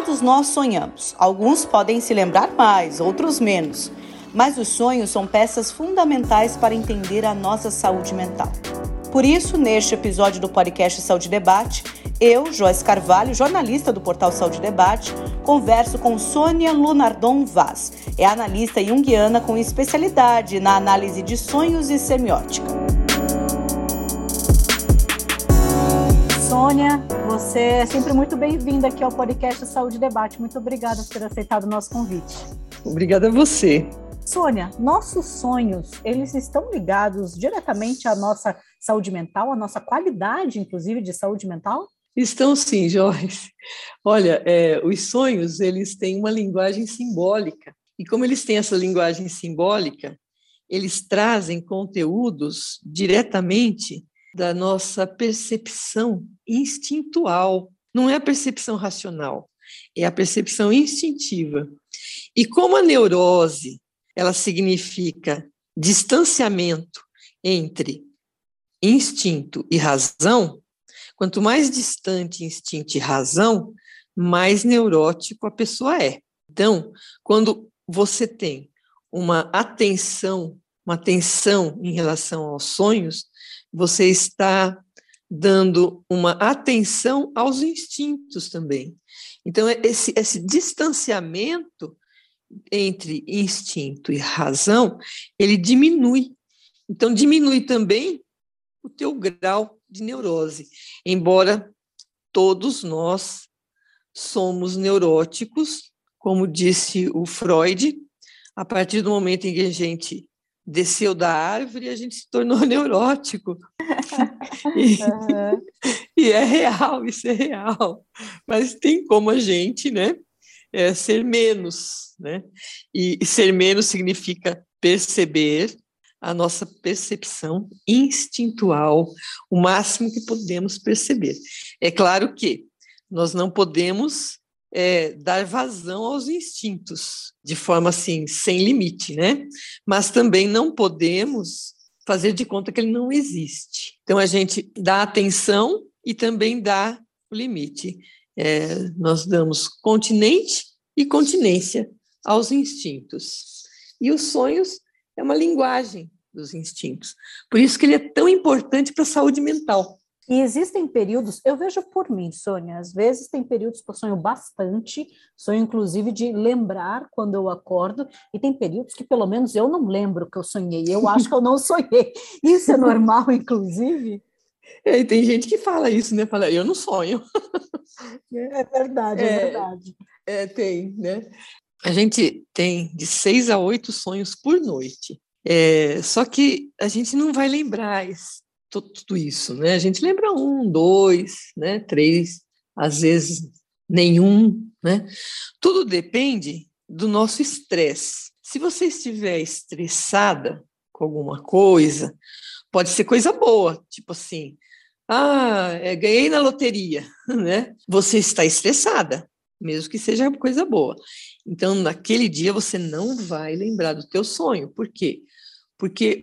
Todos nós sonhamos. Alguns podem se lembrar mais, outros menos. Mas os sonhos são peças fundamentais para entender a nossa saúde mental. Por isso, neste episódio do podcast Saúde Debate, eu, Joyce Carvalho, jornalista do portal Saúde Debate, converso com Sônia Lunardon Vaz. É analista junguiana com especialidade na análise de sonhos e semiótica. Sônia, você é sempre muito bem-vinda aqui ao podcast Saúde Debate. Muito obrigada por ter aceitado o nosso convite. Obrigada a você. Sônia, nossos sonhos, eles estão ligados diretamente à nossa saúde mental, à nossa qualidade, inclusive, de saúde mental? Estão sim, Joyce. Olha, é, os sonhos, eles têm uma linguagem simbólica. E como eles têm essa linguagem simbólica, eles trazem conteúdos diretamente da nossa percepção instintual. Não é a percepção racional, é a percepção instintiva. E como a neurose ela significa distanciamento entre instinto e razão. Quanto mais distante instinto e razão, mais neurótico a pessoa é. Então, quando você tem uma atenção, uma atenção em relação aos sonhos, você está dando uma atenção aos instintos também. Então, esse, esse distanciamento entre instinto e razão, ele diminui. Então, diminui também o teu grau de neurose, embora todos nós somos neuróticos, como disse o Freud, a partir do momento em que a gente desceu da árvore, a gente se tornou neurótico. e, uhum. e é real, isso é real. Mas tem como a gente, né, é ser menos, né? E ser menos significa perceber a nossa percepção instintual, o máximo que podemos perceber. É claro que nós não podemos é, dar vazão aos instintos de forma assim, sem limite, né? Mas também não podemos fazer de conta que ele não existe. Então a gente dá atenção e também dá o limite. É, nós damos continente e continência aos instintos. E os sonhos é uma linguagem dos instintos. Por isso que ele é tão importante para a saúde mental. E existem períodos, eu vejo por mim, Sônia, às vezes tem períodos que eu sonho bastante, sonho inclusive de lembrar quando eu acordo, e tem períodos que pelo menos eu não lembro que eu sonhei, eu acho que eu não sonhei. Isso é normal, inclusive? É, e tem gente que fala isso, né? Fala, eu não sonho. É verdade, é, é verdade. É, tem, né? A gente tem de seis a oito sonhos por noite. É, só que a gente não vai lembrar isso, tudo isso, né? A gente lembra um, dois, né? Três, às vezes nenhum, né? Tudo depende do nosso estresse. Se você estiver estressada com alguma coisa, pode ser coisa boa, tipo assim, ah, é, ganhei na loteria, né? Você está estressada, mesmo que seja coisa boa. Então, naquele dia você não vai lembrar do teu sonho. Por quê? Porque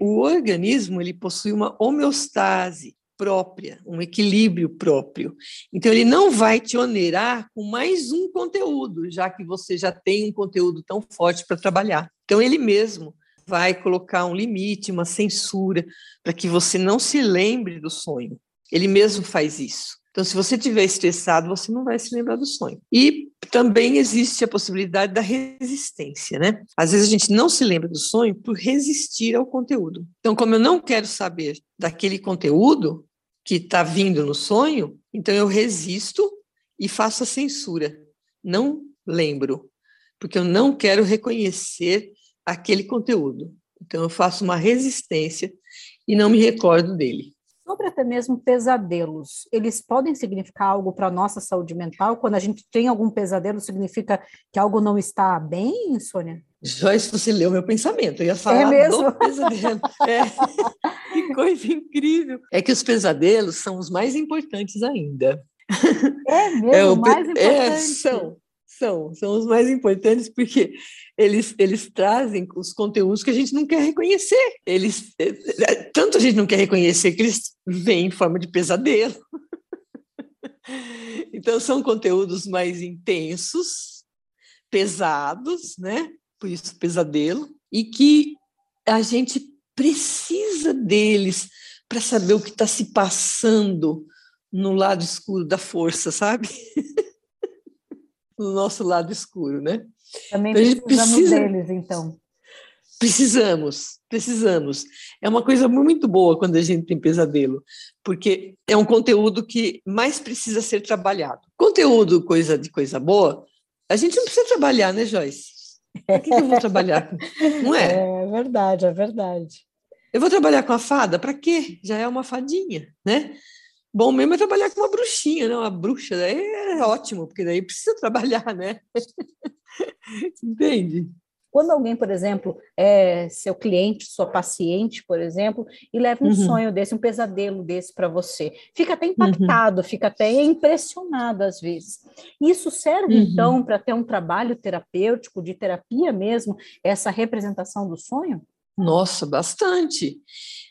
o organismo ele possui uma homeostase própria, um equilíbrio próprio. Então, ele não vai te onerar com mais um conteúdo, já que você já tem um conteúdo tão forte para trabalhar. Então, ele mesmo vai colocar um limite, uma censura, para que você não se lembre do sonho. Ele mesmo faz isso. Então, se você estiver estressado, você não vai se lembrar do sonho. E também existe a possibilidade da resistência, né? Às vezes a gente não se lembra do sonho por resistir ao conteúdo. Então, como eu não quero saber daquele conteúdo que está vindo no sonho, então eu resisto e faço a censura. Não lembro, porque eu não quero reconhecer aquele conteúdo. Então, eu faço uma resistência e não me recordo dele sobre até mesmo pesadelos, eles podem significar algo para a nossa saúde mental? Quando a gente tem algum pesadelo, significa que algo não está bem, Sônia? Joyce, você leu meu pensamento, eu ia falar é mesmo? do pesadelo. É. que coisa incrível. É que os pesadelos são os mais importantes ainda. É mesmo, é, o, mais é, importante. É, são, são, são os mais importantes porque eles, eles trazem os conteúdos que a gente não quer reconhecer. Eles, é, é, tanto a gente não quer reconhecer que eles vêm em forma de pesadelo. Então, são conteúdos mais intensos, pesados, né? Por isso, pesadelo, e que a gente precisa deles para saber o que está se passando no lado escuro da força, sabe? no nosso lado escuro, né? Também então, precisamos precisa... deles, então. Precisamos, precisamos. É uma coisa muito boa quando a gente tem pesadelo, porque é um conteúdo que mais precisa ser trabalhado. Conteúdo, coisa de coisa boa, a gente não precisa trabalhar, né, Joyce? Por que, que eu vou trabalhar? Não é? É verdade, é verdade. Eu vou trabalhar com a fada? Para quê? Já é uma fadinha, né? Bom mesmo é trabalhar com uma bruxinha, né? Uma bruxa, daí é ótimo, porque daí precisa trabalhar, né? Entende? Quando alguém, por exemplo, é seu cliente, sua paciente, por exemplo, e leva um uhum. sonho desse, um pesadelo desse para você, fica até uhum. impactado, uhum. fica até impressionado às vezes. Isso serve, uhum. então, para ter um trabalho terapêutico, de terapia mesmo, essa representação do sonho? Nossa, bastante.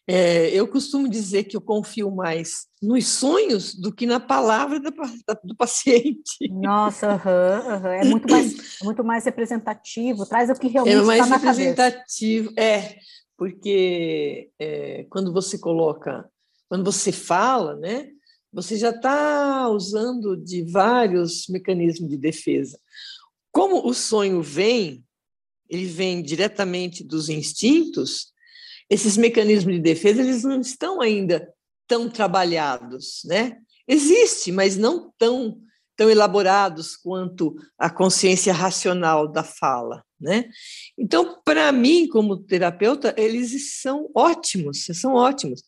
É, eu costumo dizer que eu confio mais nos sonhos do que na palavra da, da, do paciente. Nossa, uhum, uhum. É, muito mais, é muito mais representativo, traz o que realmente está é mais representativo, é, porque é, quando você coloca, quando você fala, né, você já está usando de vários mecanismos de defesa. Como o sonho vem ele vem diretamente dos instintos, esses mecanismos de defesa eles não estão ainda tão trabalhados, né? Existe, mas não tão tão elaborados quanto a consciência racional da fala, né? Então, para mim, como terapeuta, eles são ótimos, são ótimos.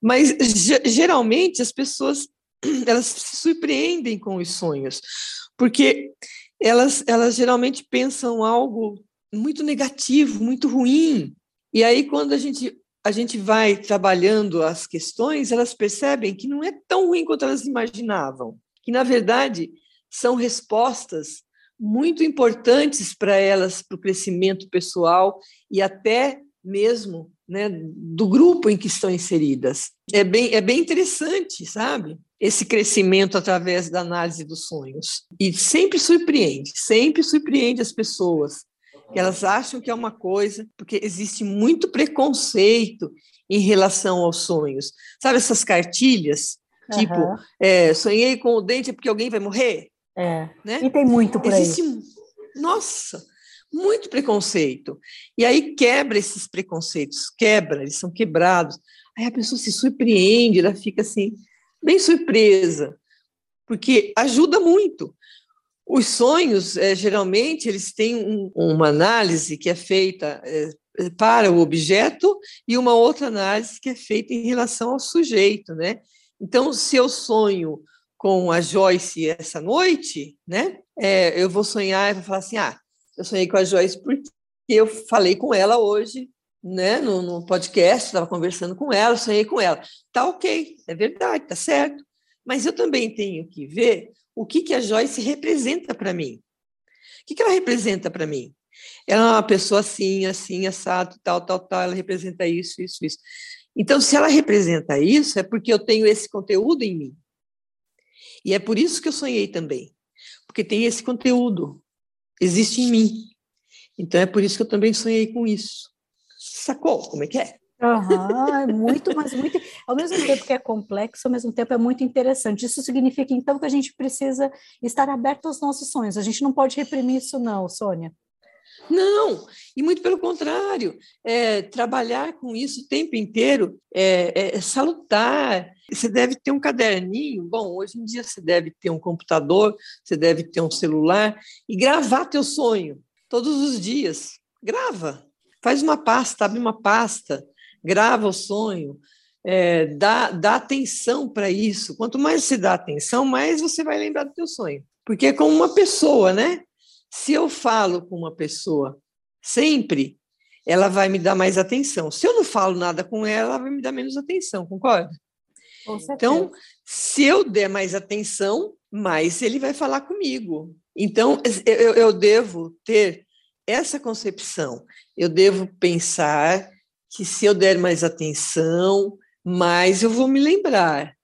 Mas geralmente as pessoas elas se surpreendem com os sonhos, porque elas, elas geralmente pensam algo muito negativo, muito ruim. E aí, quando a gente, a gente vai trabalhando as questões, elas percebem que não é tão ruim quanto elas imaginavam, que, na verdade, são respostas muito importantes para elas, para o crescimento pessoal e até mesmo né, do grupo em que estão inseridas. É bem, é bem interessante, sabe? Esse crescimento através da análise dos sonhos. E sempre surpreende, sempre surpreende as pessoas que elas acham que é uma coisa, porque existe muito preconceito em relação aos sonhos. Sabe essas cartilhas? Uhum. Tipo, é, sonhei com o dente porque alguém vai morrer? É. Né? E tem muito por existe, aí. Nossa, muito preconceito. E aí quebra esses preconceitos, quebra, eles são quebrados. Aí a pessoa se surpreende, ela fica assim, bem surpresa, porque ajuda muito. Os sonhos, é, geralmente, eles têm um, uma análise que é feita é, para o objeto e uma outra análise que é feita em relação ao sujeito, né? Então, se eu sonho com a Joyce essa noite, né? É, eu vou sonhar e vou falar assim, ah, eu sonhei com a Joyce porque eu falei com ela hoje, né? No, no podcast, estava conversando com ela, sonhei com ela. Tá ok, é verdade, tá certo. Mas eu também tenho que ver o que, que a Joyce representa para mim. O que, que ela representa para mim? Ela é uma pessoa assim, assim, assado, tal, tal, tal, ela representa isso, isso, isso. Então, se ela representa isso, é porque eu tenho esse conteúdo em mim. E é por isso que eu sonhei também, porque tem esse conteúdo, existe em mim. Então, é por isso que eu também sonhei com isso. Sacou como é que é? Uhum, é muito, mas muito. Ao mesmo tempo que é complexo, ao mesmo tempo é muito interessante. Isso significa, então, que a gente precisa estar aberto aos nossos sonhos. A gente não pode reprimir isso, não, Sônia. Não, e muito pelo contrário, é, trabalhar com isso o tempo inteiro é, é, é, salutar. Você deve ter um caderninho. Bom, hoje em dia você deve ter um computador, você deve ter um celular e gravar teu sonho todos os dias. Grava, faz uma pasta, abre uma pasta, grava o sonho, é, dá, dá atenção para isso. Quanto mais você dá atenção, mais você vai lembrar do teu sonho. Porque é como uma pessoa, né? Se eu falo com uma pessoa sempre, ela vai me dar mais atenção. Se eu não falo nada com ela, ela vai me dar menos atenção, concorda? Então, se eu der mais atenção, mais ele vai falar comigo. Então, eu, eu devo ter essa concepção. Eu devo pensar que se eu der mais atenção, mais eu vou me lembrar.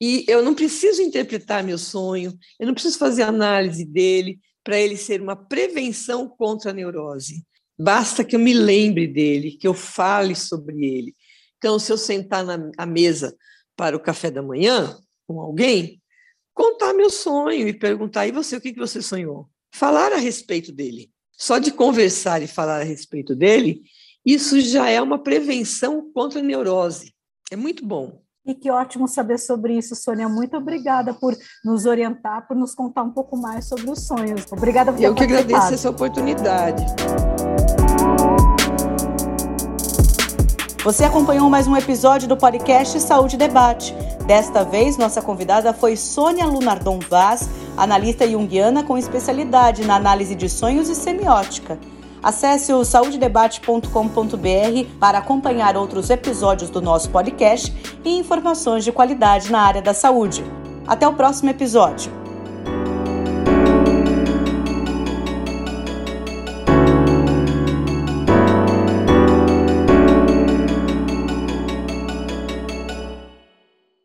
E eu não preciso interpretar meu sonho, eu não preciso fazer análise dele para ele ser uma prevenção contra a neurose. Basta que eu me lembre dele, que eu fale sobre ele. Então, se eu sentar na mesa para o café da manhã com alguém, contar meu sonho e perguntar: e você, o que você sonhou? Falar a respeito dele. Só de conversar e falar a respeito dele, isso já é uma prevenção contra a neurose. É muito bom. E que ótimo saber sobre isso, Sônia. Muito obrigada por nos orientar, por nos contar um pouco mais sobre os sonhos. Obrigada por ter Eu que agradeço essa oportunidade. Você acompanhou mais um episódio do podcast Saúde Debate. Desta vez, nossa convidada foi Sônia Lunardon Vaz, analista junguiana com especialidade na análise de sonhos e semiótica. Acesse o saudedebate.com.br para acompanhar outros episódios do nosso podcast e informações de qualidade na área da saúde. Até o próximo episódio.